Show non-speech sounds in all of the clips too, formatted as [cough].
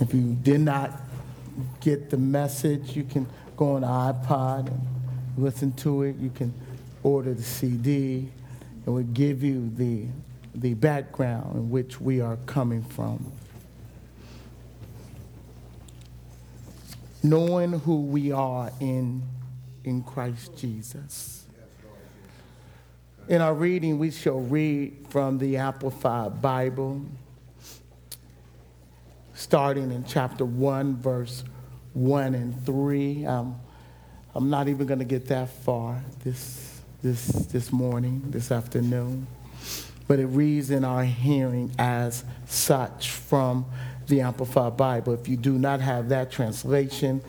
If you did not get the message, you can go on iPod and listen to it. You can order the CD, and we'll give you the, the background in which we are coming from. Knowing who we are in, in Christ Jesus. In our reading, we shall read from the Amplified Bible, starting in chapter 1, verse 1 and 3. Um, I'm not even going to get that far this, this, this morning, this afternoon. But it reads in our hearing as such from the Amplified Bible. If you do not have that translation,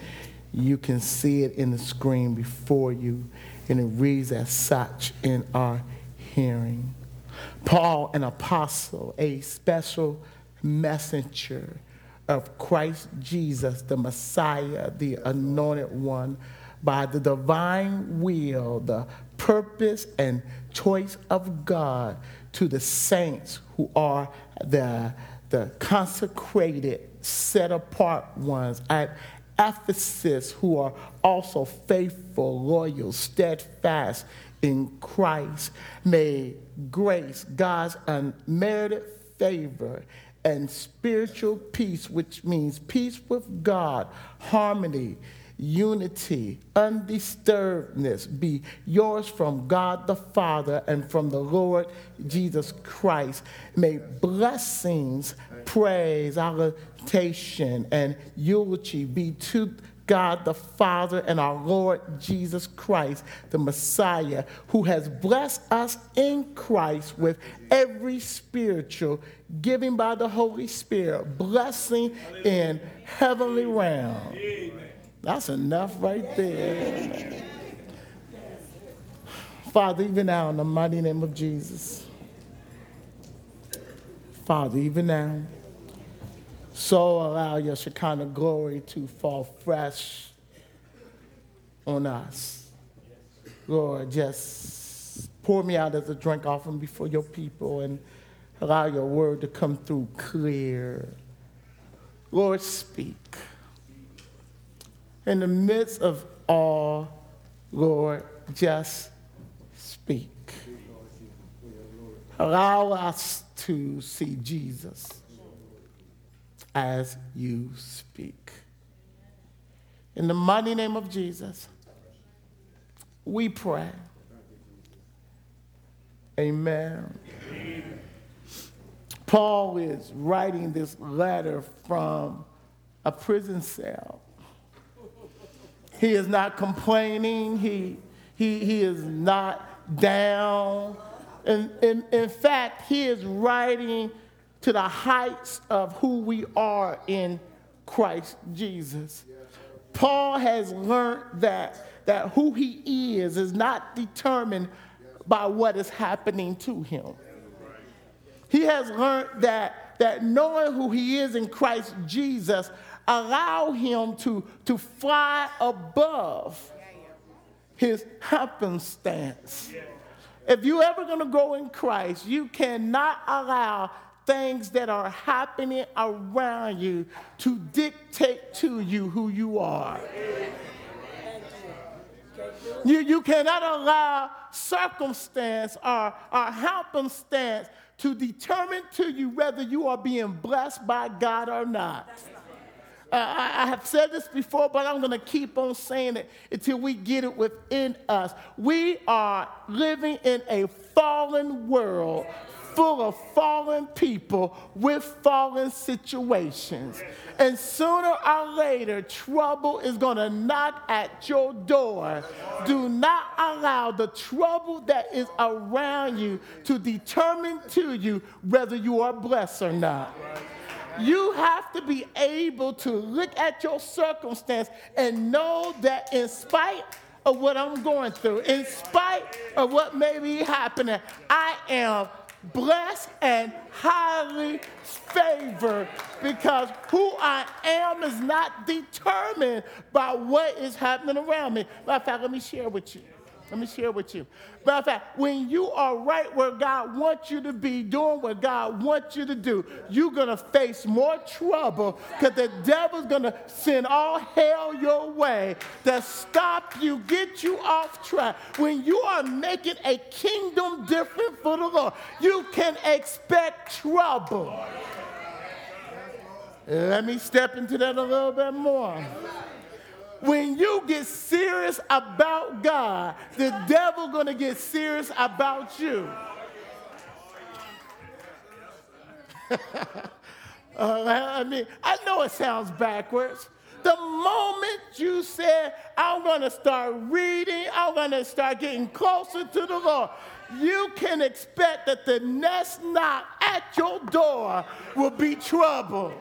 you can see it in the screen before you and it reads as such in our hearing. Paul, an apostle, a special messenger of Christ Jesus, the Messiah, the anointed one, by the divine will, the purpose and choice of God to the saints who are the, the consecrated, set apart ones at Ephesus who are also faithful, loyal, steadfast in Christ. May grace, God's unmerited favor, and spiritual peace, which means peace with God, harmony, unity, undisturbedness be yours from God the Father and from the Lord Jesus Christ. May blessings, praise, salutation, and eulogy be to God the Father and our Lord Jesus Christ, the Messiah, who has blessed us in Christ with every spiritual giving by the Holy Spirit, blessing in heavenly realm. That's enough right there. Father, even now, in the mighty name of Jesus. Father, even now, so allow your Shekinah glory to fall fresh on us. Lord, just pour me out as a drink offering before your people and allow your word to come through clear. Lord, speak in the midst of all, Lord, just speak. Allow us to see Jesus as you speak. In the mighty name of Jesus, we pray. Amen. Paul is writing this letter from a prison cell. He is not complaining. He, he, he is not down. And, in in fact, he is writing to the heights of who we are in Christ Jesus. Paul has learned that, that who he is is not determined by what is happening to him. He has learned that, that knowing who he is in Christ Jesus allow him to, to fly above his happenstance. If you're ever going to grow in Christ, you cannot allow things that are happening around you to dictate to you who you are. You, you cannot allow circumstance or, or happenstance to determine to you whether you are being blessed by God or not. Uh, I, I have said this before, but I'm going to keep on saying it until we get it within us. We are living in a fallen world full of fallen people with fallen situations. And sooner or later, trouble is going to knock at your door. Do not allow the trouble that is around you to determine to you whether you are blessed or not. You have to be able to look at your circumstance and know that in spite of what I'm going through, in spite of what may be happening, I am blessed and highly favored because who I am is not determined by what is happening around me. Matter of fact, let me share with you. Let me share with you. Matter of fact, when you are right where God wants you to be, doing what God wants you to do, you're going to face more trouble because the devil's going to send all hell your way to stop you, get you off track. When you are making a kingdom different for the Lord, you can expect trouble. Let me step into that a little bit more when you get serious about God, the devil gonna get serious about you. [laughs] uh, I mean, I know it sounds backwards. The moment you said, I'm gonna start reading, I'm gonna start getting closer to the Lord, you can expect that the next knock at your door will be trouble.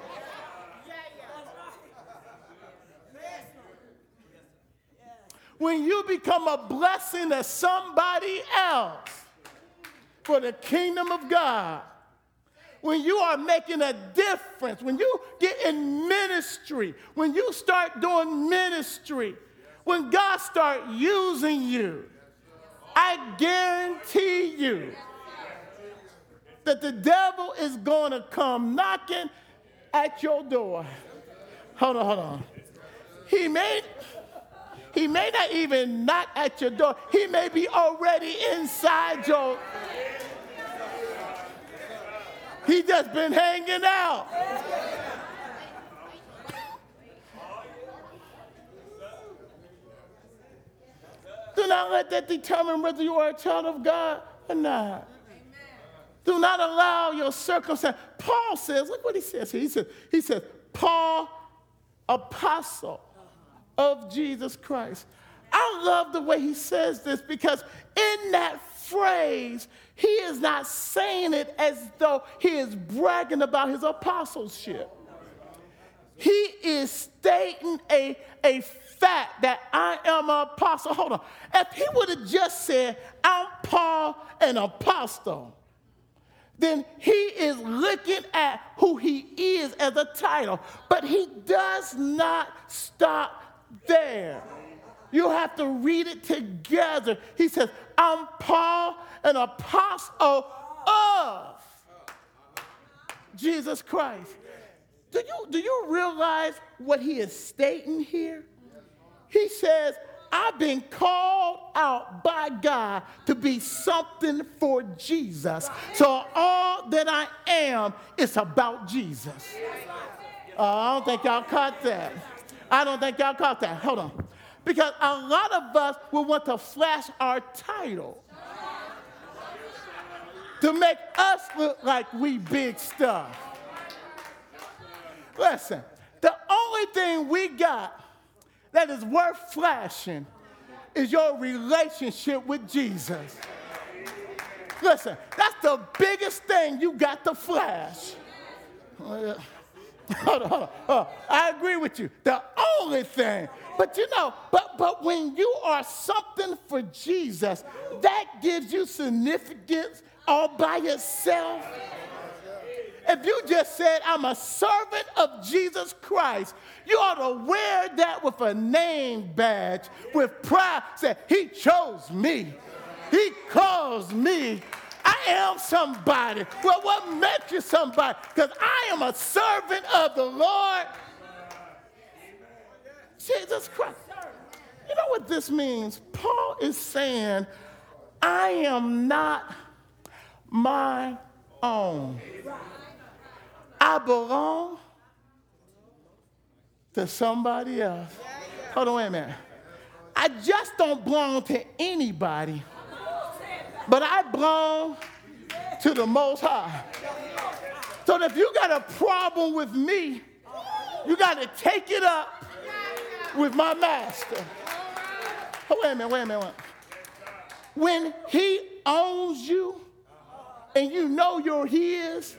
When you become a blessing to somebody else for the kingdom of God, when you are making a difference, when you get in ministry, when you start doing ministry, when God start using you, I guarantee you that the devil is going to come knocking at your door. Hold on, hold on. He may he may not even knock at your door. He may be already inside your. He just been hanging out. Do not let that determine whether you are a child of God or not. Do not allow your circumstance. Paul says, look what he says here. He says, he says, Paul, apostle of Jesus Christ. I love the way he says this because in that phrase, he is not saying it as though he is bragging about his apostleship. He is stating a, a fact that I am an apostle. Hold on. If he would have just said, I'm Paul, an apostle, then he is looking at who he is as a title. But he does not stop there. You have to read it together. He says, I'm Paul, an apostle of Jesus Christ. Do you, do you realize what he is stating here? He says, I've been called out by God to be something for Jesus. So all that I am is about Jesus. Uh, I don't think y'all caught that. I don't think y'all caught that. Hold on. Because a lot of us will want to flash our title to make us look like we big stuff. Listen, the only thing we got that is worth flashing is your relationship with Jesus. Listen, that's the biggest thing you got to flash. Oh, hold on, hold on. I agree with you. The only thing. But you know, but but when you are something for Jesus, that gives you significance all by yourself. If you just said, I'm a servant of Jesus Christ, you ought to wear that with a name badge, with pride. Say, He chose me. He calls me am somebody. Well, what makes you somebody? Because I am a servant of the Lord. Jesus Christ. You know what this means? Paul is saying, I am not my own. I belong to somebody else. Hold on, wait a minute. I just don't belong to anybody. But I belong to the Most High. So if you got a problem with me, you got to take it up with my master. Oh, wait a minute, wait a minute. Wait. When he owns you and you know you're his,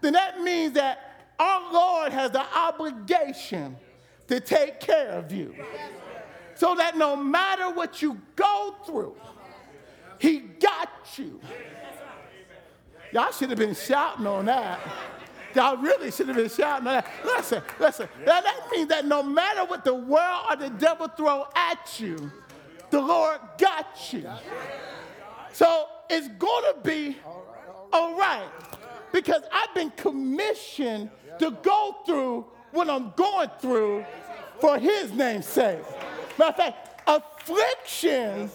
then that means that our Lord has the obligation to take care of you. So that no matter what you go through, he got you. Y'all should have been shouting on that. Y'all really should have been shouting on that. Listen, listen. That, that means that no matter what the world or the devil throw at you, the Lord got you. So it's going to be all right because I've been commissioned to go through what I'm going through for His name's sake. Matter of fact, affliction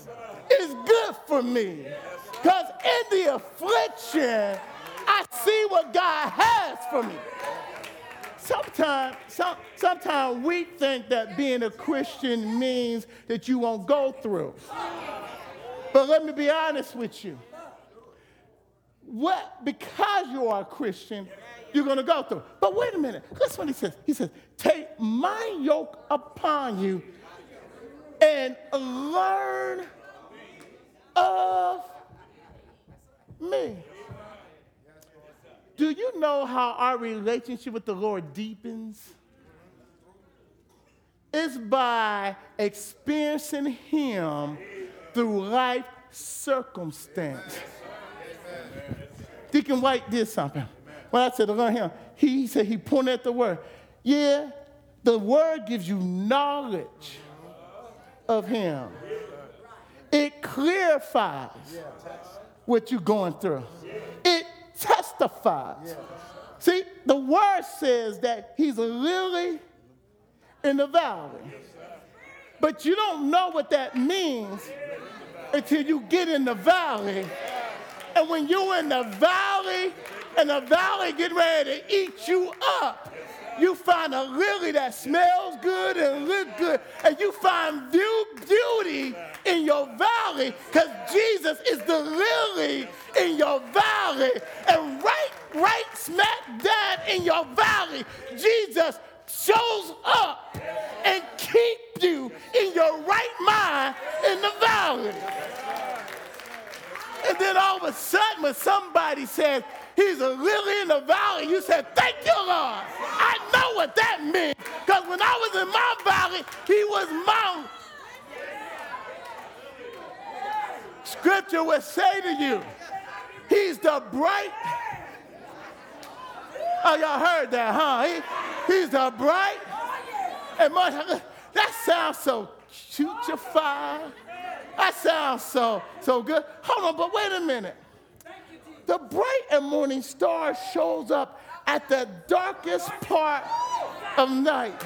is good for me because in the affliction, I see what God has for me. Sometimes, some, sometimes we think that being a Christian means that you won't go through. But let me be honest with you. What, because you are a Christian, you're going to go through. But wait a minute. Listen what he says. He says, Take my yoke upon you and learn of me. Do you know how our relationship with the Lord deepens? It's by experiencing Him through life circumstance. Deacon White did something. When I said learn Him, he said he pointed at the Word. Yeah, the Word gives you knowledge of Him. It clarifies what you're going through. It testifies. See, the word says that he's a lily in the valley. But you don't know what that means until you get in the valley. And when you're in the valley, and the valley get ready to eat you up, you find a lily that smells good and look good, and you find beauty in your valley because Jesus is the lily in your valley. And right, right smack dab in your valley, Jesus shows up and keep you in your right mind in the valley. And then all of a sudden, when somebody says, He's a lily in the valley. You said, Thank you, Lord. I know what that means. Because when I was in my valley, he was my. Scripture would say to you, He's the bright. Oh, y'all heard that, huh? He, he's the bright. And much, that sounds so chutified. That sounds so so good. Hold on, but wait a minute. The bright and morning star shows up at the darkest part of night.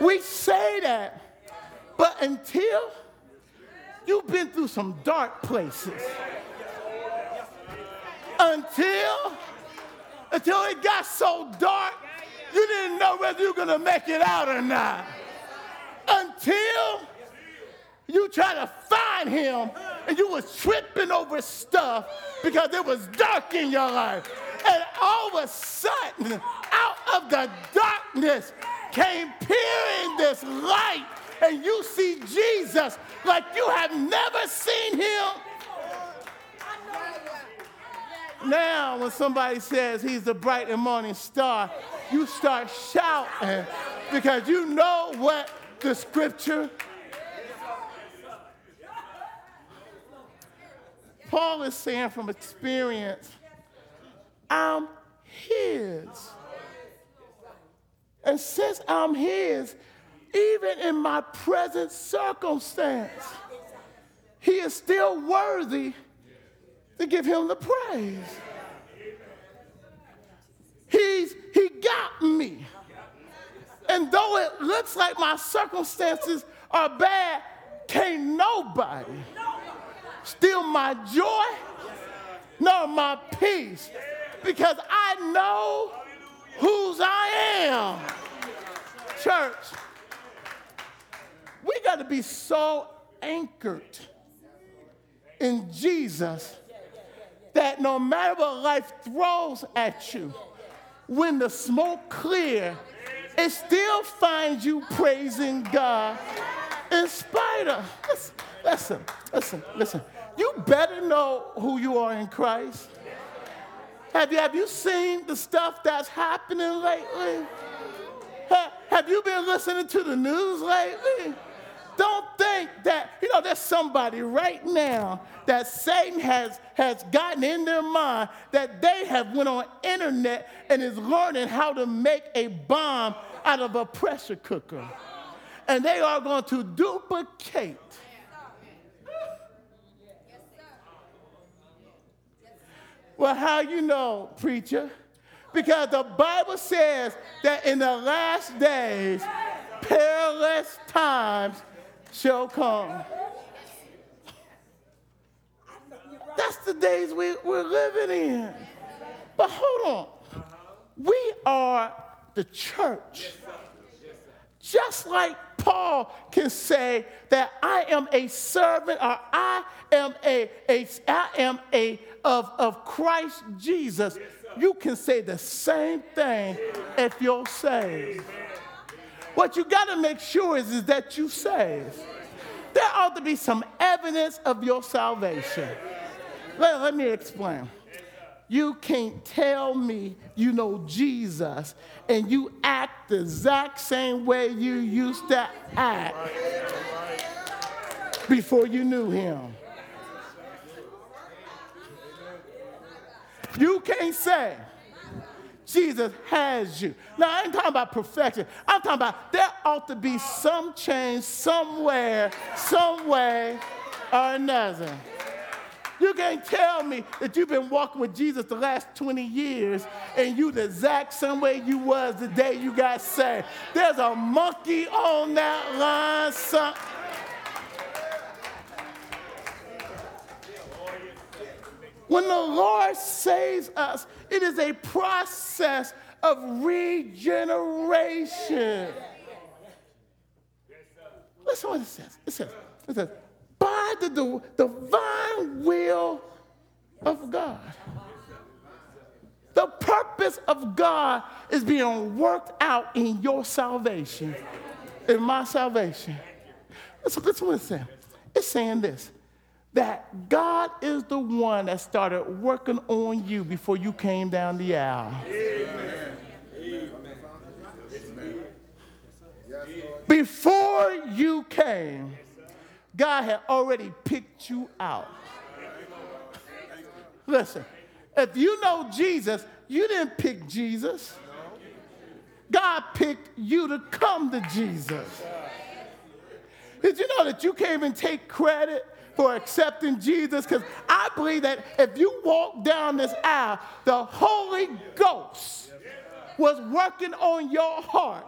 We say that, but until you've been through some dark places, until until it got so dark, you didn't know whether you were gonna make it out or not. Until you try to find him and you was tripping over stuff because it was dark in your life. And all of a sudden, out of the darkness came peering this light, and you see Jesus like you have never seen him. Now, when somebody says he's the bright and morning star, you start shouting because you know what the scripture Paul is saying from experience, I'm his. And since I'm his, even in my present circumstance, he is still worthy to give him the praise. He's, he got me. And though it looks like my circumstances are bad, can't nobody steal my joy nor my peace because I know whose I am. Church, we got to be so anchored in Jesus that no matter what life throws at you, when the smoke clear, it still finds you praising God in spite of. Listen, listen, listen. You better know who you are in Christ. Have you, have you seen the stuff that's happening lately? Have, have you been listening to the news lately? Don't think that, you know, there's somebody right now that Satan has, has gotten in their mind that they have went on internet and is learning how to make a bomb out of a pressure cooker. And they are going to duplicate Well, how you know, preacher? Because the Bible says that in the last days, perilous times shall come. That's the days we, we're living in. But hold on. We are the church. Just like Paul can say that I am a servant or I am a, a I am a of, of Christ Jesus, you can say the same thing if you're saved. What you got to make sure is, is that you saved. There ought to be some evidence of your salvation. Let, let me explain. You can't tell me you know Jesus and you act the exact same way you used to act before you knew him. You can't say Jesus has you. Now, I ain't talking about perfection. I'm talking about there ought to be some change somewhere, some way or another. You can't tell me that you've been walking with Jesus the last 20 years and you the exact same way you was the day you got saved. There's a monkey on that line. Son. When the Lord saves us, it is a process of regeneration. Listen what it says. It says, it says, by the, the divine will of God. The purpose of God is being worked out in your salvation, in my salvation. Listen, listen what it's saying. It's saying this that God is the one that started working on you before you came down the aisle. Amen. Before you came, God had already picked you out. Listen, if you know Jesus, you didn't pick Jesus. God picked you to come to Jesus. Did you know that you can't even take credit for accepting Jesus? Because I believe that if you walk down this aisle, the Holy Ghost was working on your heart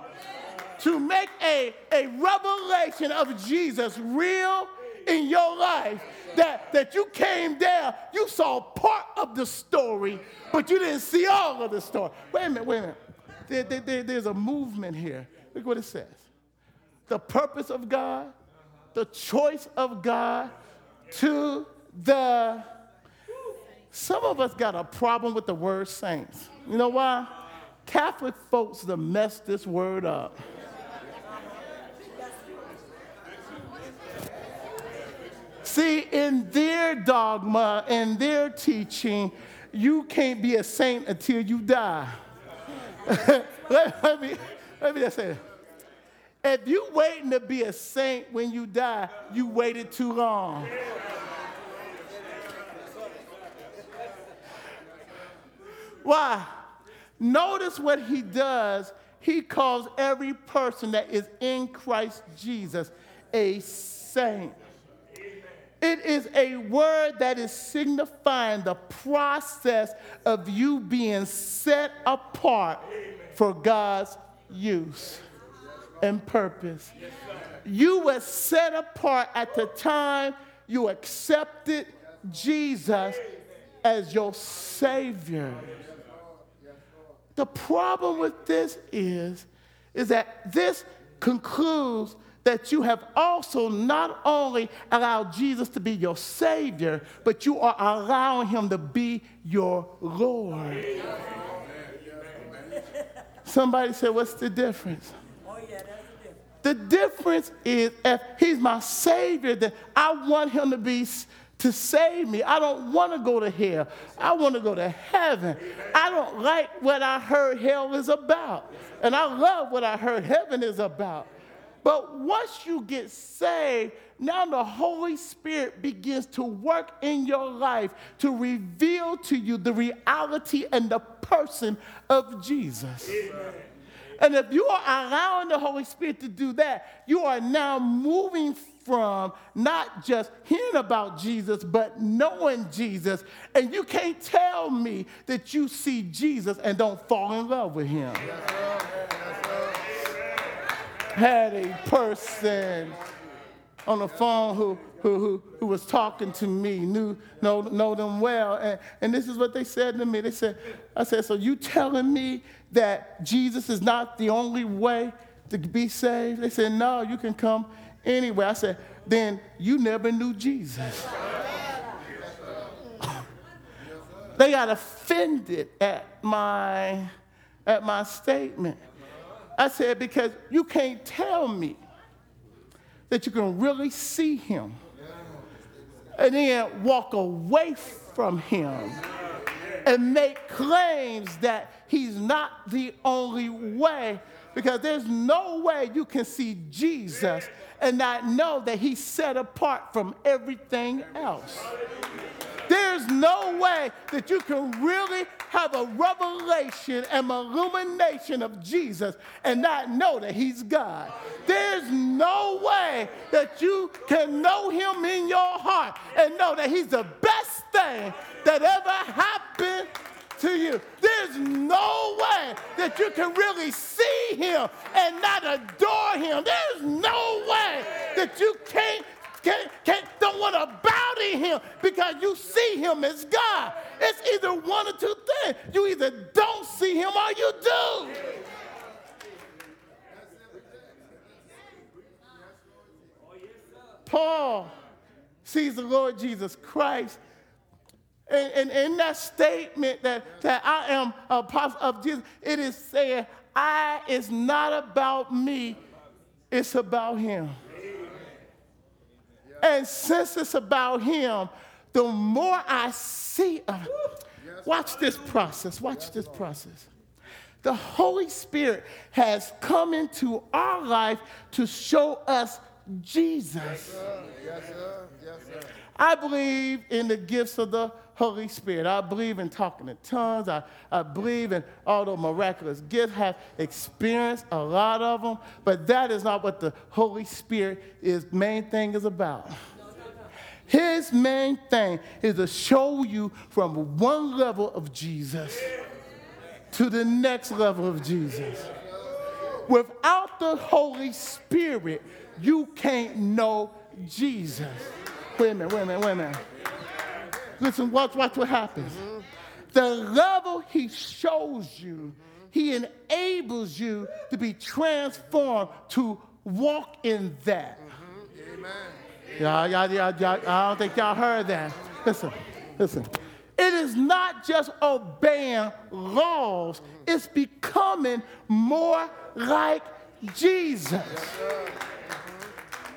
to make a, a revelation of Jesus real in your life that, that you came down, you saw part of the story, but you didn't see all of the story. Wait a minute, wait a minute. There, there, there, there's a movement here. Look what it says. The purpose of God, the choice of God to the. Some of us got a problem with the word saints. You know why? Catholic folks have messed this word up. See, in their dogma and their teaching, you can't be a saint until you die. [laughs] let, let, me, let me just say that. If you waiting to be a saint when you die, you waited too long. Why? Notice what he does. He calls every person that is in Christ Jesus a saint. It is a word that is signifying the process of you being set apart for God's use and purpose. You were set apart at the time you accepted Jesus as your Savior. The problem with this is, is that this concludes that you have also not only allowed Jesus to be your Savior, but you are allowing Him to be your Lord. Somebody said, What's the difference? Oh, yeah, the difference. The difference is if He's my Savior, then I want Him to be to save me. I don't want to go to hell. I want to go to heaven. I don't like what I heard hell is about. And I love what I heard heaven is about. But once you get saved, now the Holy Spirit begins to work in your life to reveal to you the reality and the person of Jesus. Amen. And if you are allowing the Holy Spirit to do that, you are now moving from not just hearing about Jesus, but knowing Jesus. And you can't tell me that you see Jesus and don't fall in love with him. Had a person on the phone who, who, who, who was talking to me, knew know, know them well. And, and this is what they said to me. They said, I said, so you telling me that Jesus is not the only way to be saved? They said, no, you can come anywhere. I said, then you never knew Jesus. they got offended at my, at my statement. I said, because you can't tell me that you can really see him and then walk away from him and make claims that he's not the only way because there's no way you can see Jesus and not know that he's set apart from everything else. There's no way that you can really have a revelation and illumination of Jesus and not know that he's God. There's no way that you can know him in your heart and know that he's the best thing that ever happened to you. There's no way that you can really see him and not adore him. There's no way that you can't can't, can't, don't want to bow to him because you see him as God. It's either one or two things. You either don't see him or you do. Paul sees the Lord Jesus Christ. And, in that statement that, that I am a apostle of Jesus, it is saying, I is not about me, it's about him. And since it's about him, the more I see, uh, watch this process, watch this process. The Holy Spirit has come into our life to show us Jesus. Yes, sir. Yes, sir. Yes, sir. I believe in the gifts of the Holy Spirit. I believe in talking in tongues. I, I believe in all the miraculous gifts. Have experienced a lot of them, but that is not what the Holy Spirit is main thing is about. His main thing is to show you from one level of Jesus to the next level of Jesus. Without the Holy Spirit, you can't know Jesus. Wait a minute, wait a minute, wait a minute. Listen, watch, watch what happens. The level he shows you, he enables you to be transformed to walk in that. Amen. Yeah, yeah, yeah, yeah, I don't think y'all heard that. Listen, listen. It is not just obeying laws, it's becoming more like Jesus.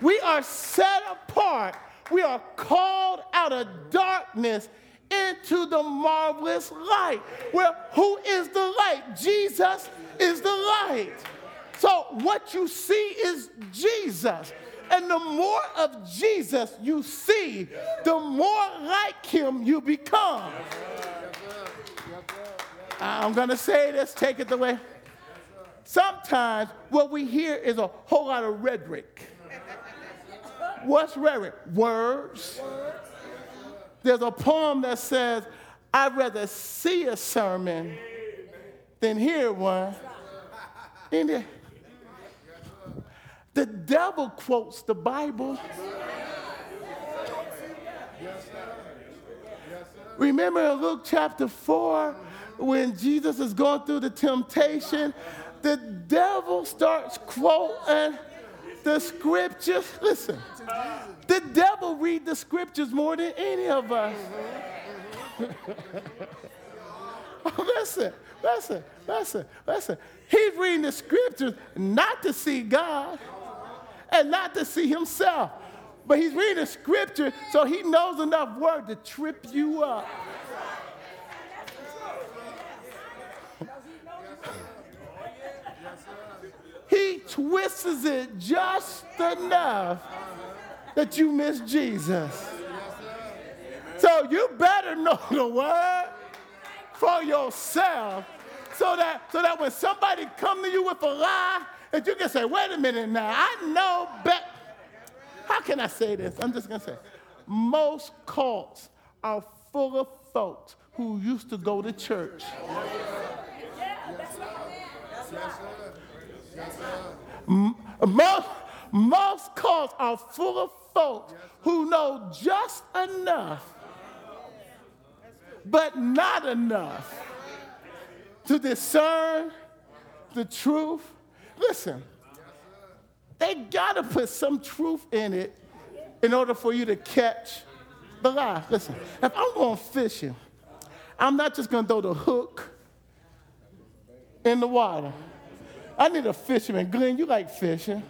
We are set apart. We are called out of darkness into the marvelous light. Well, who is the light? Jesus is the light. So what you see is Jesus. And the more of Jesus you see, the more like him you become. I'm going to say this, take it away. Sometimes what we hear is a whole lot of rhetoric. What's rhetoric? Words. There's a poem that says, I'd rather see a sermon than hear one. The devil quotes the Bible. Remember in Luke chapter 4, when Jesus is going through the temptation, the devil starts quoting the scriptures. Listen, the devil read the scriptures more than any of us. [laughs] Oh, listen, listen, listen, listen. He's reading the scriptures not to see God and not to see himself. But he's reading the scripture so he knows enough word to trip you up. he twists it just enough that you miss Jesus. So you better know the word for yourself so that so that when somebody come to you with a lie, that you can say, wait a minute now, I know better. How can I say this? I'm just gonna say, most cults are full of folks who used to go to church. Most, most cults are full of folks who know just enough, but not enough to discern the truth. Listen, they gotta put some truth in it in order for you to catch the lie. Listen, if I'm going fishing, I'm not just gonna throw the hook in the water. I need a fisherman. Glenn, you like fishing.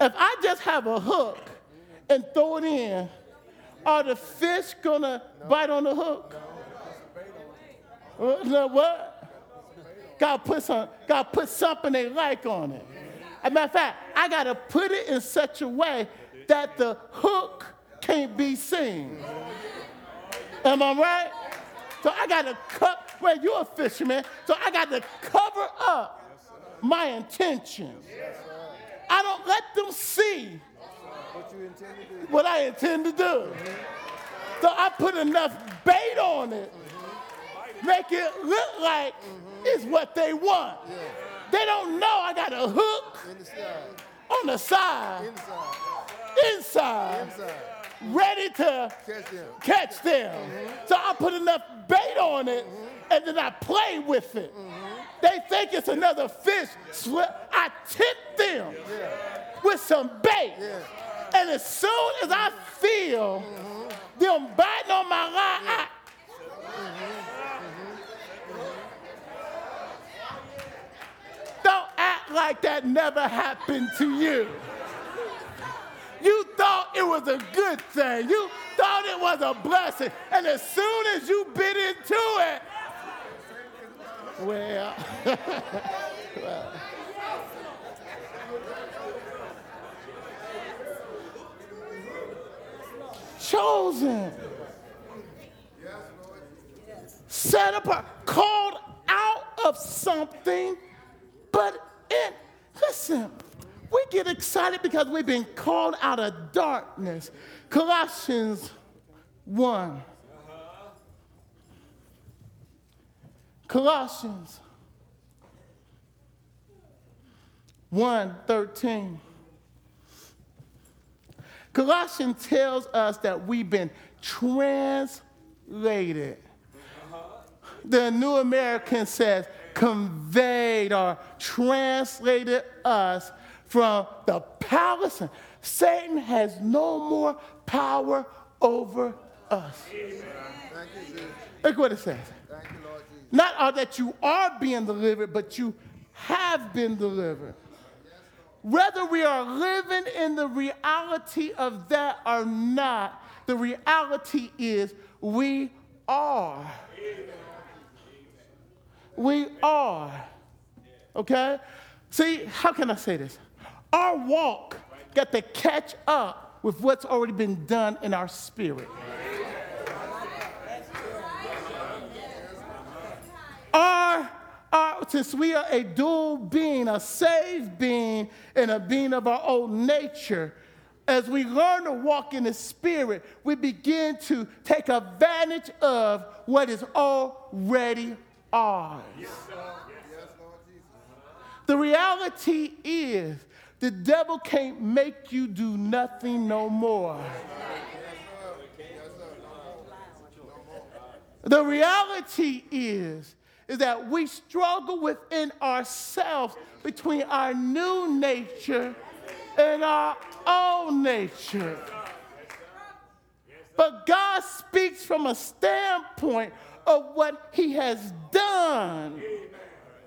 If I just have a hook and throw it in, are the fish gonna no. bite on the hook? Uh, no. What? God put some, God put something they like on it. As a matter of fact, I gotta put it in such a way that the hook can't be seen. Am I right? So I gotta cut. Well, you're a fisherman, so I got to cover up my intentions. I don't let them see what I intend to do. So I put enough bait on it, make it look like it's what they want. They don't know I got a hook on the side, inside, ready to catch them. Mm-hmm. So I put enough bait on it, mm-hmm. and then I play with it. Mm-hmm. They think it's another fish. I tip them with some bait. And as soon as I feel them biting on my line, I, Don't act like that never happened to you. You thought it was a good thing. You thought it was a blessing. And as soon as you bit into it, well, [laughs] well. Chosen, set apart, called out of something, but it, listen, we get excited because we've been called out of darkness. Colossians 1. Colossians 1 13. Colossians tells us that we've been translated. The New American says conveyed or translated us from the palace. Satan has no more power over us. Look what it says. Not that you are being delivered, but you have been delivered. Whether we are living in the reality of that or not, the reality is we are. We are. Okay? See, how can I say this? Our walk got to catch up with what's already been done in our spirit. Our, since we are a dual being, a saved being, and a being of our own nature, as we learn to walk in the Spirit, we begin to take advantage of what is already ours. The reality is, the devil can't make you do nothing no more. The reality is, is that we struggle within ourselves between our new nature and our old nature. But God speaks from a standpoint of what He has done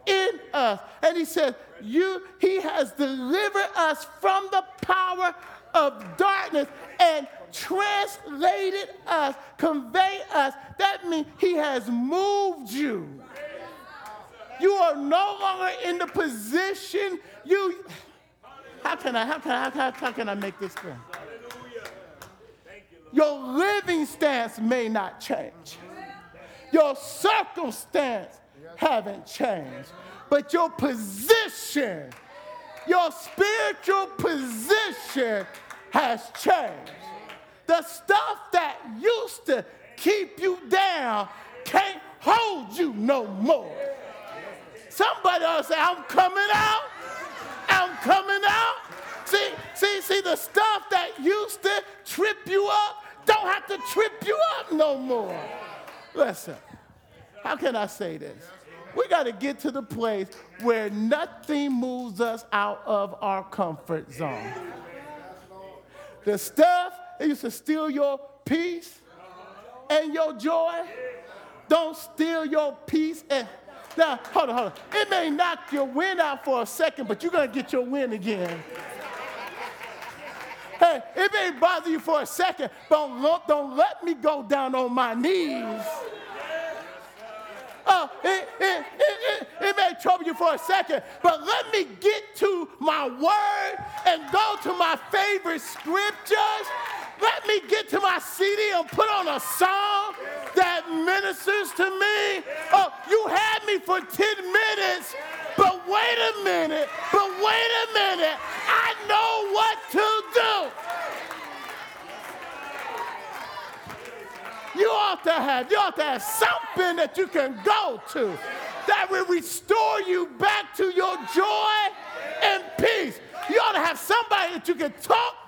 in us. And He says, you, He has delivered us from the power of darkness and translated us, conveyed us. That means He has moved you. You are no longer in the position you. How can I, how can I, how, how can I make this clear? Your living stance may not change. Your circumstance haven't changed, but your position, your spiritual position has changed. The stuff that used to keep you down can't hold you no more. Somebody else say, I'm coming out. I'm coming out. See, see, see, the stuff that used to trip you up don't have to trip you up no more. Listen, how can I say this? We got to get to the place where nothing moves us out of our comfort zone. The stuff that used to steal your peace and your joy, don't steal your peace and now, hold on, hold on. It may knock your wind out for a second, but you're going to get your wind again. Hey, it may bother you for a second, but don't, don't let me go down on my knees. Oh, it, it, it, it, may trouble you for a second, but let me get to my word and go to my favorite scriptures. Let me get to my CD and put on a song that ministers to me. Oh, you had me for 10 minutes, but wait a minute, but wait a minute. I know what to do. You ought to have, you ought to have something that you can go to that will restore you back to your joy and peace. You ought to have somebody that you can talk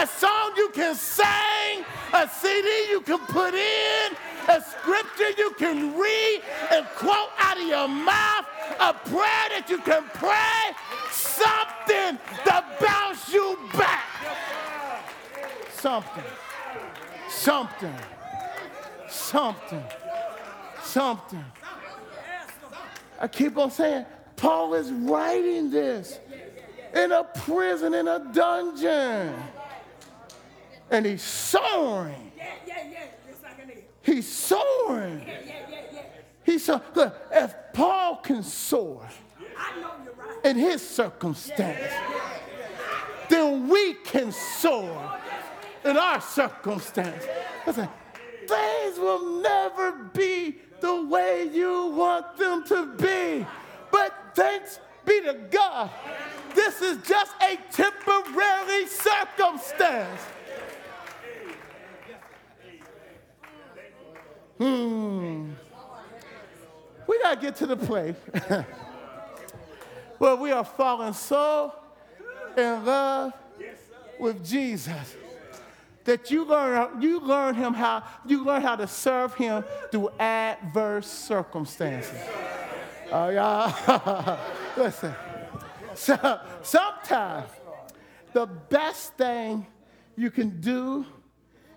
a song you can sing, a CD you can put in, a scripture you can read and quote out of your mouth, a prayer that you can pray, something to bounce you back. Something. Something. Something. Something. I keep on saying, Paul is writing this in a prison, in a dungeon. And he's soaring. He's soaring. He's so look, if Paul can soar in his circumstance, then we can soar in our circumstance. Listen, things will never be the way you want them to be. But thanks be to God this is just a temporary circumstance. Hmm. We got to get to the place [laughs] where we are falling so in love with Jesus that you learn, you learn him how you learn how to serve him through adverse circumstances. Oh, y'all, [laughs] listen. So sometimes the best thing you can do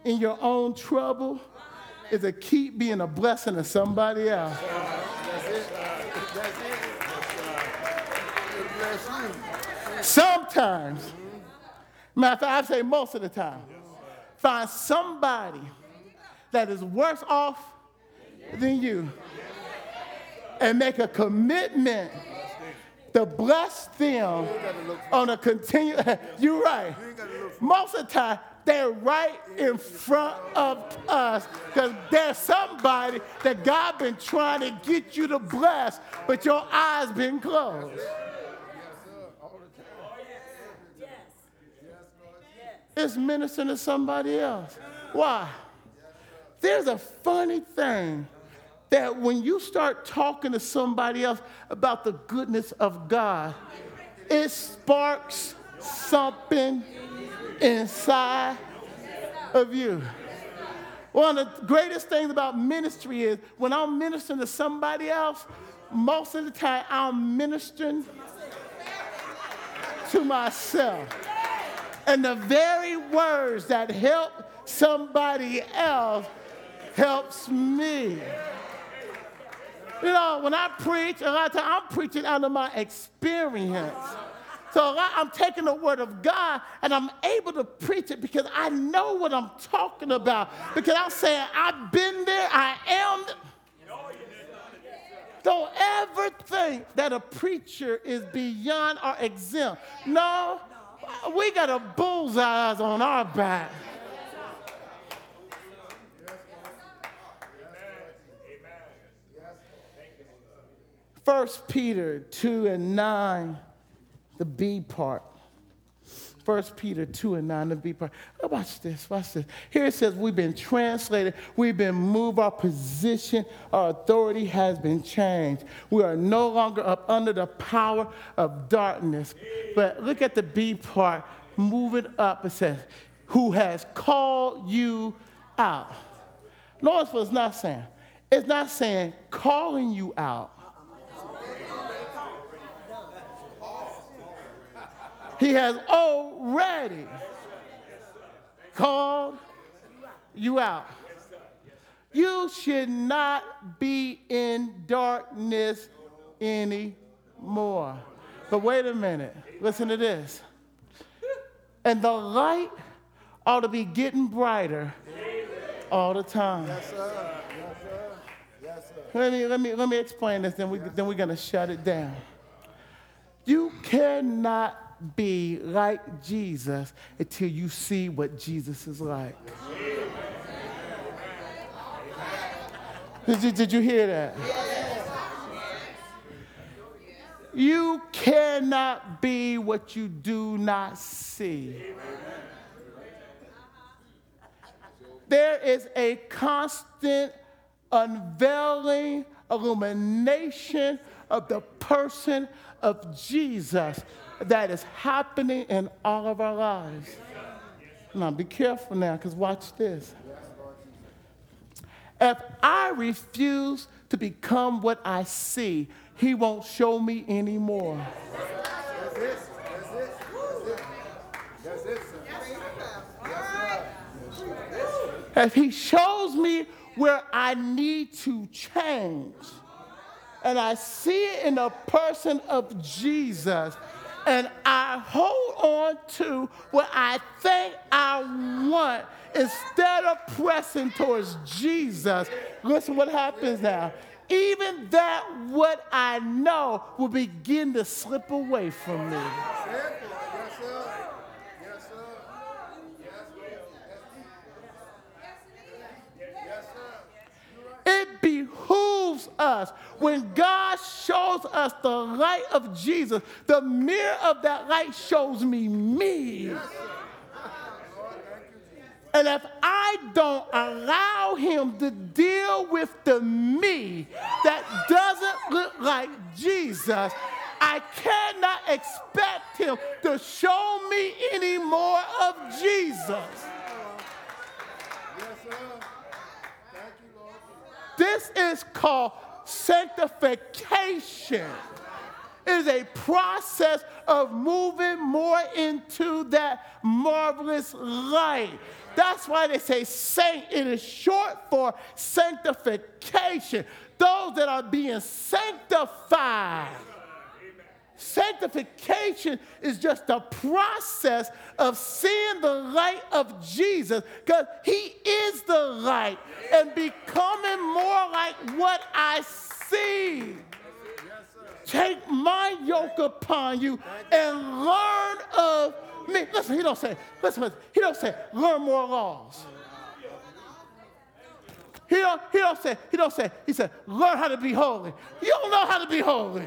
in your own trouble is to keep being a blessing to somebody else. Sometimes, matter of fact, I say most of the time, find somebody that is worse off than you and make a commitment to bless them on a continue. [laughs] You're right. Most of the time, they're right in front of us because there's somebody that God been trying to get you to bless, but your eyes been closed. Yes. It's ministering to somebody else. Why? There's a funny thing that when you start talking to somebody else about the goodness of God, it sparks something inside of you. One of the greatest things about ministry is when I'm ministering to somebody else, most of the time I'm ministering to myself. And the very words that help somebody else helps me. You know, when I preach, a lot of times I'm preaching out of my experience. So I'm taking the word of God and I'm able to preach it because I know what I'm talking about. Because I'm saying, I've been there, I am. Don't ever think that a preacher is beyond or exempt. No, we got a bullseye on our back. First Peter 2 and 9, the B part. 1 Peter 2 and 9, the B part. Oh, watch this, watch this. Here it says, We've been translated, we've been moved, our position, our authority has been changed. We are no longer up under the power of darkness. But look at the B part, move it up. It says, Who has called you out. Notice what it's not saying. It's not saying calling you out. He has already called you out. You should not be in darkness anymore. But wait a minute. Listen to this. And the light ought to be getting brighter all the time. Yes, sir. Yes, sir. Yes, sir. Let me, let me, let me explain this, then, we, then we're going to shut it down. You cannot be like Jesus until you see what Jesus is like. Did you, did you hear that? You cannot be what you do not see. There is a constant unveiling, illumination of the person of Jesus that is happening in all of our lives. Now, be careful now, because watch this. If I refuse to become what I see, he won't show me anymore. That's it. That's it. That's it. If he shows me where I need to change, and I see it in the person of Jesus, and I hold on to what I think I want instead of pressing towards Jesus, listen what happens now. Even that what I know will begin to slip away from me. That's it. Yes, sir. Yes, sir. Yes, sir. It behooves us when God shows us the light of Jesus, the mirror of that light shows me me. And if I don't allow him to deal with the me that doesn't look like Jesus, I cannot expect him to show me any more of Jesus. Yes, sir. Thank you, Lord. This is called sanctification. It is a process of moving more into that marvelous light. That's why they say saint. It is short for sanctification. Those that are being sanctified. Sanctification is just a process of seeing the light of Jesus because he is the light and becoming more like what I see. Take my yoke upon you and learn of me. Listen, he don't say, listen, listen, he don't say, learn more laws. He don't, he don't say, he don't say, he said, learn how to be holy. You don't know how to be holy.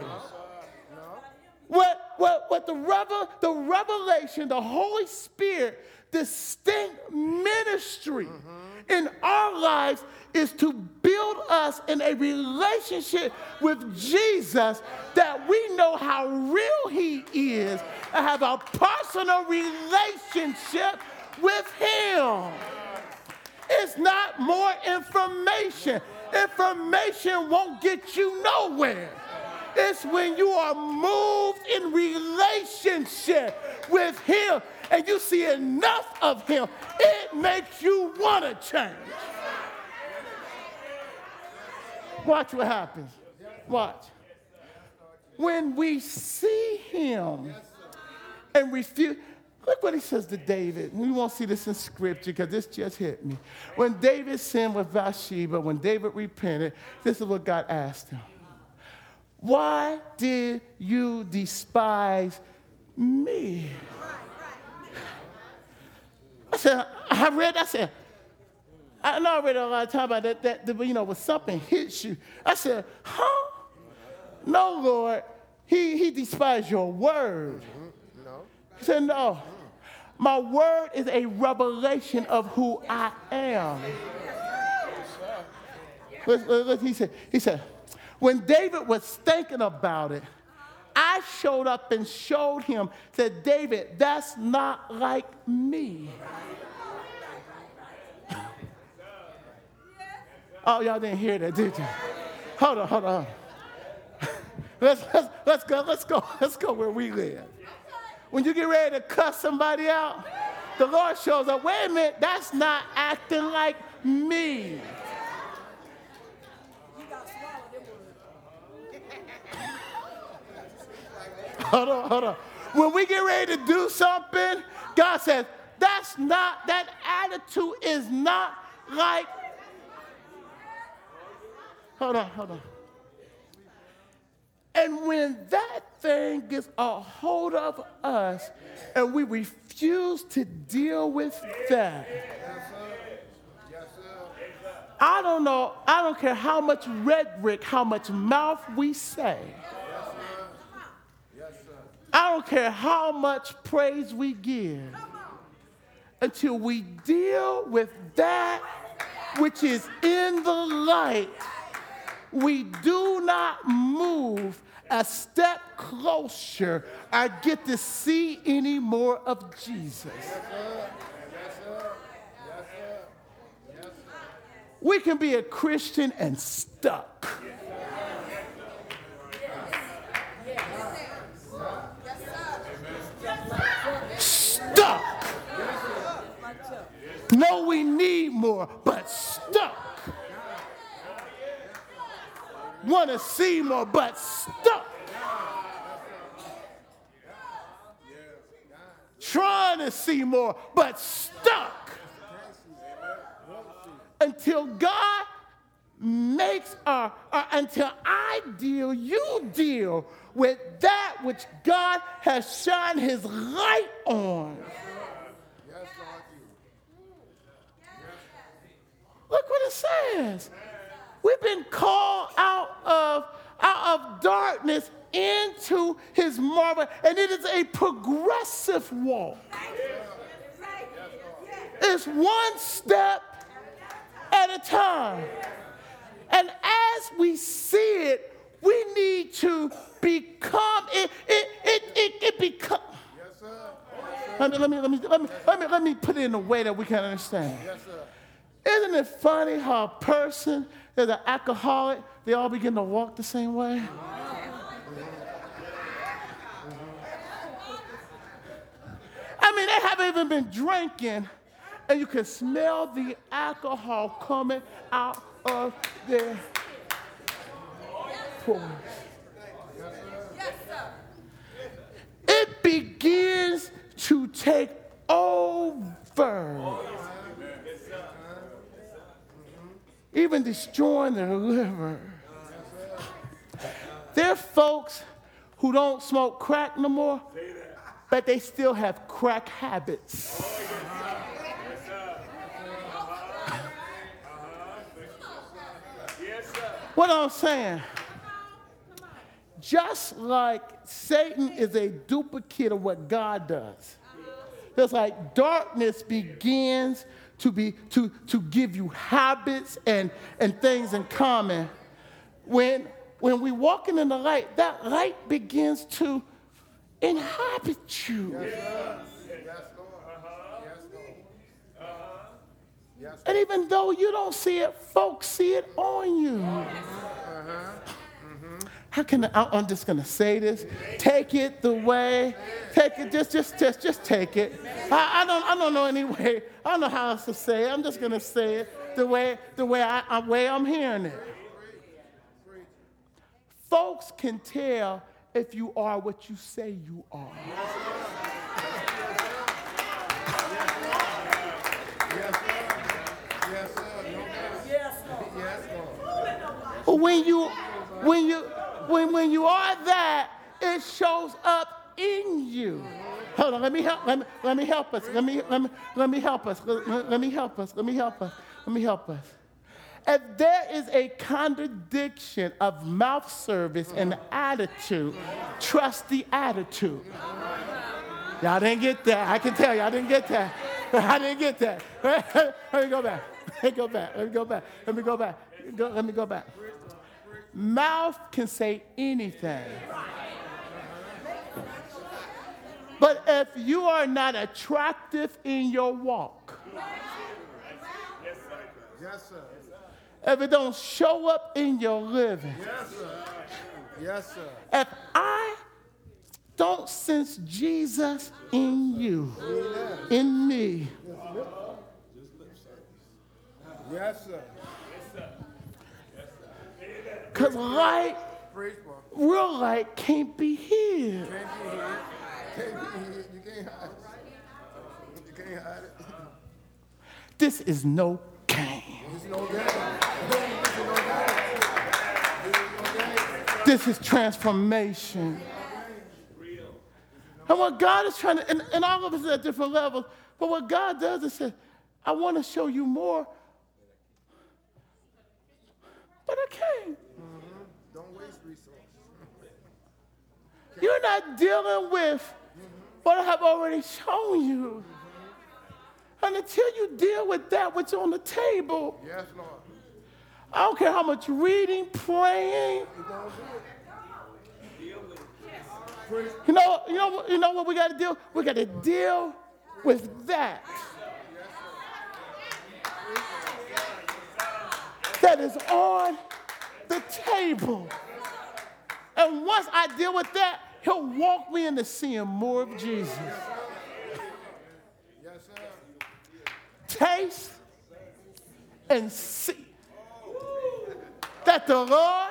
What, what, what the, revel, the revelation, the Holy Spirit, distinct ministry mm-hmm. in our lives is to build us in a relationship with Jesus that we know how real He is and have a personal relationship with Him. It's not more information. Information won't get you nowhere. It's when you are moved in relationship with Him and you see enough of Him, it makes you want to change. Watch what happens. Watch. When we see Him and refuse, look what He says to David. We won't see this in scripture because this just hit me. When David sinned with Bathsheba, when David repented, this is what God asked him. Why did you despise me? I said, I read, I said, I know I read a lot of time about that, that, that, you know, when something hits you. I said, huh? No, Lord. He, he despised your word. No. He said, No. My word is a revelation of who I am. He said, he said, when David was thinking about it, I showed up and showed him, said, David, that's not like me. Oh, y'all didn't hear that, did you? Hold on, hold on. [laughs] Let's, let's, let's go, let's go, let's go where we live. When you get ready to cuss somebody out, the Lord shows up. Wait a minute, that's not acting like me. Hold on, hold on. When we get ready to do something, God says, that's not, that attitude is not like. Hold on, hold on. And when that thing gets a hold of us and we refuse to deal with that, I don't know, I don't care how much rhetoric, how much mouth we say. I don't care how much praise we give until we deal with that which is in the light. We do not move a step closer or get to see any more of Jesus. We can be a Christian and. Stuck. No, we need more, but stuck. To see more, but stuck. Trying to see more, but stuck. Until God makes our, until I deal, you deal with that which God has shined his light on. Look what it says. We've been called out of, out of darkness into his marvel, and it is a progressive walk. It's one step at a time. And as we see it, we need to become it. It it it, it become. Yes, sir. Let me, let, me, let, me, let, me, let, me, let me put it in a way that we can understand. Yes, sir. Isn't it funny how a person is an alcoholic, they all begin to walk the same way? I mean, they haven't even been drinking, and you can smell the alcohol coming out of their pores. It begins to take over. Even destroying their liver. There are folks who don't smoke crack no more, but they still have crack habits. What I'm saying, just like Satan is a duplicate of what God does. It's like darkness begins to be to, to give you habits and, and things in common. When when we walking in the light, that light begins to inhabit you. Yes, Yes, Yes, And even though you don't see it, folks see it on you. How can I, I'm just gonna say this? Take it the way, take it, just, just, just, just take it. I, I don't, I don't know any way. I don't know how else to say it. I'm just gonna say it the way, the way I, I way I'm hearing it. Folks can tell if you are what you say you are. When you when you when when you are that, it shows up in you. Hold on, let me help let me, let me help us. Let me let me let me help us. Let, let- me help us. Let me help us. Let me help us. if there is a contradiction of mouth service and attitude, trust the attitude. Y'all didn't get that. I can tell y'all didn't get that. [laughs] I didn't get that. [laughs] Let me go back. Let me go back. Let me go back. Let me go back. Go, let me go back. Mouth can say anything. But if you are not attractive in your walk, Yes, sir. if it don't show up in your living, Yes, sir. Yes, sir. if I don't sense Jesus in you, in me, Yes, sir. Because light, real light can't be hid. Can't be here. Can't be here. You can't hide it. You can't hide it. This is no game. Game. It's no game. It's no game. This is transformation. And what God is trying to, and, and all of us at different levels, but what God does is say, I want to show you more, but I can't. You're not dealing with what I have already shown you. And until you deal with that which on the table, Yes, Lord. I don't care how much reading, praying. You gonna do it. You know, you know, what- you know what we got to deal? We got to deal with that. That is on the table. And once I deal with that, he'll walk me into seeing more of Jesus. Taste and see that the Lord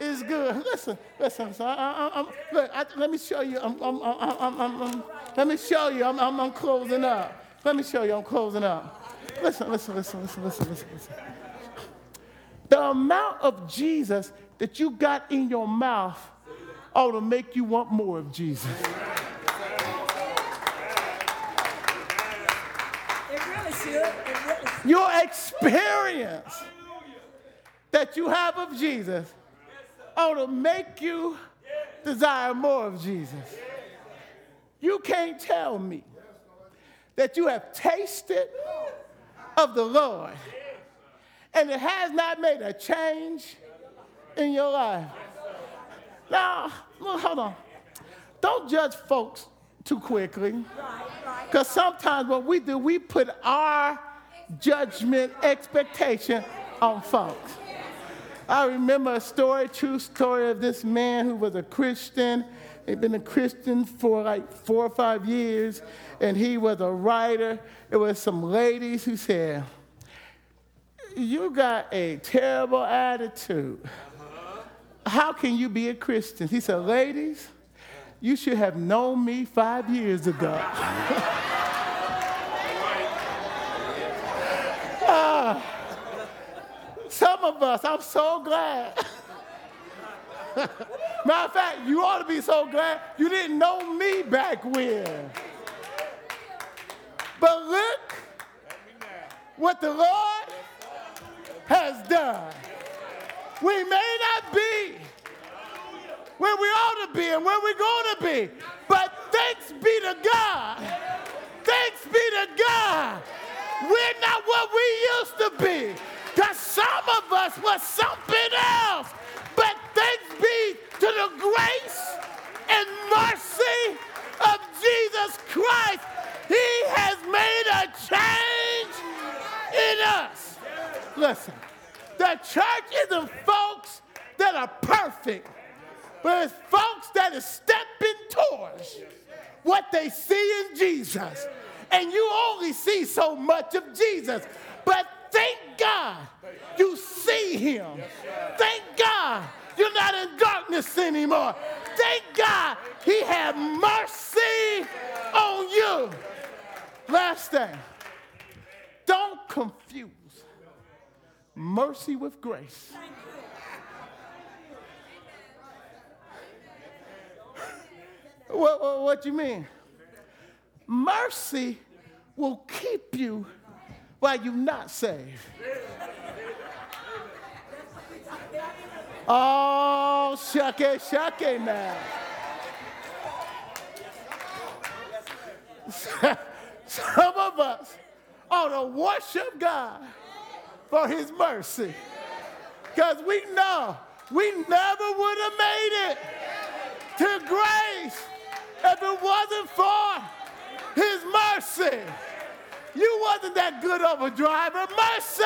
is good. Listen, listen. So I, I, I'm, look, I, let me show you. I'm, I'm, I'm, let me show you. I'm closing up. Let me show you. I'm closing up. Listen, listen, listen, listen, listen, listen, listen. The amount of Jesus that you got in your mouth ought to make you want more of Jesus. It really should. It really should. Your experience that you have of Jesus ought to make you desire more of Jesus. You can't tell me that you have tasted of the Lord and it has not made a change in your life. Ah, now, well, hold on. Don't judge folks too quickly. Because sometimes what we do, we put our judgment expectation on folks. I remember a story, true story of this man who was a Christian. He'd been a Christian for like four or five years, and he was a writer. It was some ladies who said, You got a terrible attitude. How can you be a Christian? He said, Ladies, you should have known me five years ago. [laughs] Ah, some of us, I'm so glad. [laughs] Matter of fact, you ought to be so glad you didn't know me back when. But look what the Lord has done. We may not be where we ought to be and where we're going to be. But thanks be to God. Thanks be to God. We're not what we used to be. Because some of us were something else. But thanks be to the grace and mercy of Jesus Christ. He has made a change in us. Listen, the church isn't folks that are perfect, but it's folks that are stepping towards what they see in Jesus. And you only see so much of Jesus. But thank God you see him. Thank God you're not in darkness anymore. Thank God he had mercy on you. Last thing, don't confuse mercy with grace. What, what, what you mean? Mercy will keep you while you're not saved. Oh, shake, shake now. Some of us ought to worship God for his mercy. Because we know we never would have made it to grace if it wasn't for his mercy. You wasn't that good of a driver. Mercy!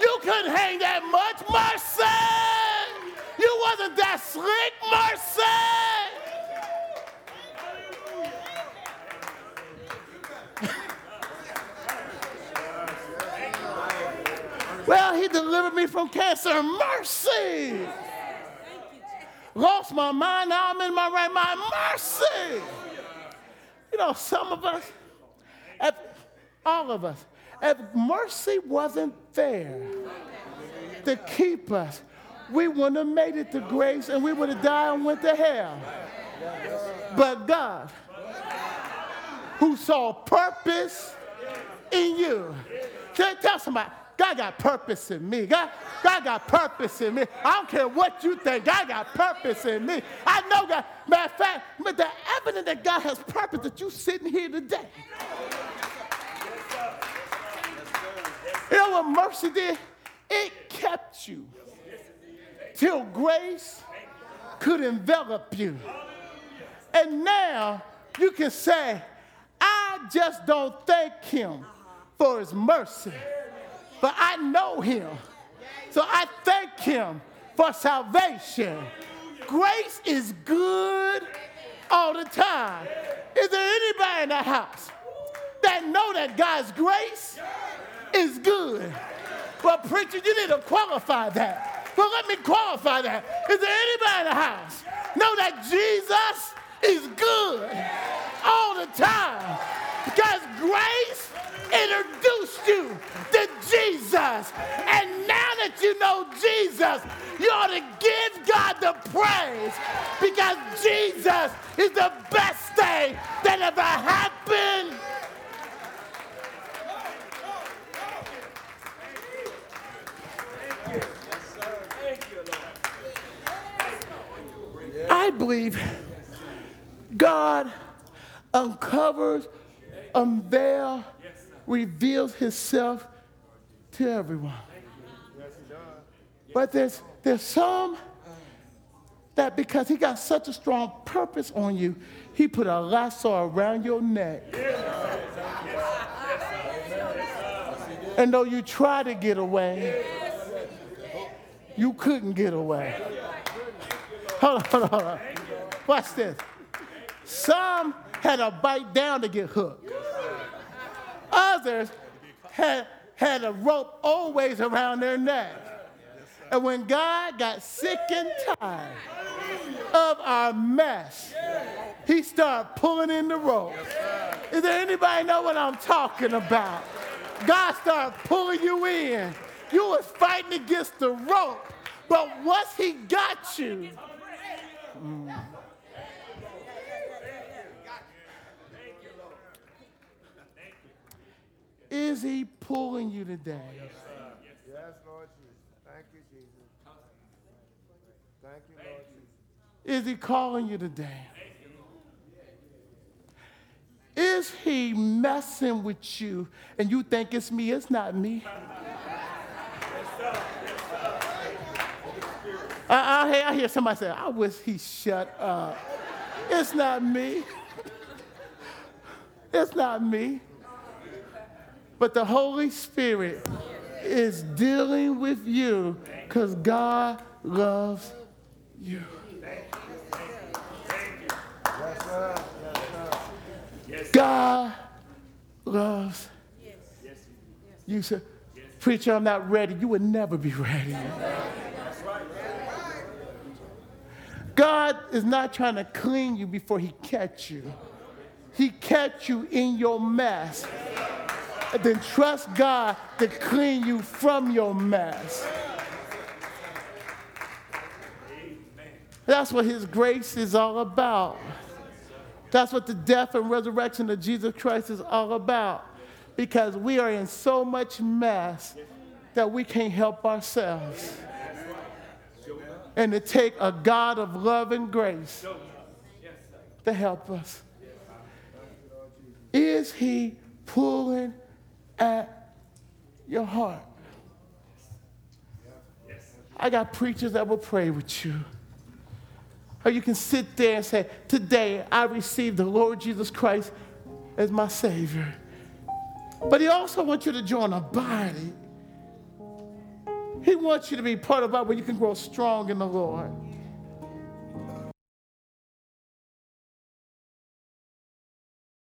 You couldn't hang that much. Mercy! You wasn't that slick. Mercy! Well, he delivered me from cancer. Mercy. Lost my mind, now I'm in my right mind. Mercy. You know, some of us, if, all of us, if mercy wasn't there to keep us, we wouldn't have made it to grace and we would have died and went to hell. But God, who saw purpose in you, tell, tell somebody, God got purpose in me. God, God got purpose in me. I don't care what you think. God got purpose in me. I know God. Matter of fact, but the evidence that God has purpose that you sitting here today. You know what mercy did? It kept you till grace could envelop you. And now you can say, I just don't thank him for his mercy but I know him. So I thank him for salvation. Grace is good all the time. Is there anybody in the house that know that God's grace is good? But preacher, you need to qualify that. But let me qualify that. Is there anybody in the house know that Jesus is good all the time? Because grace introduced you to Jesus. And now that you know Jesus, you ought to give God the praise because Jesus is the best thing that ever happened. I believe God uncovers, Um, unveils, reveals himself to everyone. But there's, there's some that because he got such a strong purpose on you, he put a lasso around your neck. And though you tried to get away, you couldn't get away. Hold on, hold on, hold on. Watch this. Some had to bite down to get hooked. Others had, had a rope always around their neck. And when God got sick and tired of our mess, he started pulling in the rope. Is there anybody know what I'm talking about? God started pulling you in. You was fighting against the rope, but once he got you, mm, Is he pulling you today? Yes, Lord Jesus. Thank you, Jesus. Thank you, Lord Jesus. Is he calling you today? Is he messing with you and you think it's me? It's not me. I, I hear somebody say, I wish he shut up. It's not me. It's not me. But the Holy Spirit is dealing with you because God loves you. God loves you. Say, Preacher, I'm not ready. You would never be ready. God is not trying to clean you before he catch you. He catch you in your mess then trust God to clean you from your mess. That's what His grace is all about. That's what the death and resurrection of Jesus Christ is all about. Because we are in so much mess that we can't help ourselves. and to take a God of love and grace to help us. Is he pulling at your heart? I got preachers that will pray with you. Or you can sit there and say, Today I received the Lord Jesus Christ as my Savior. But He also wants you to join a body. He wants you to be part of a body where you can grow strong in the Lord.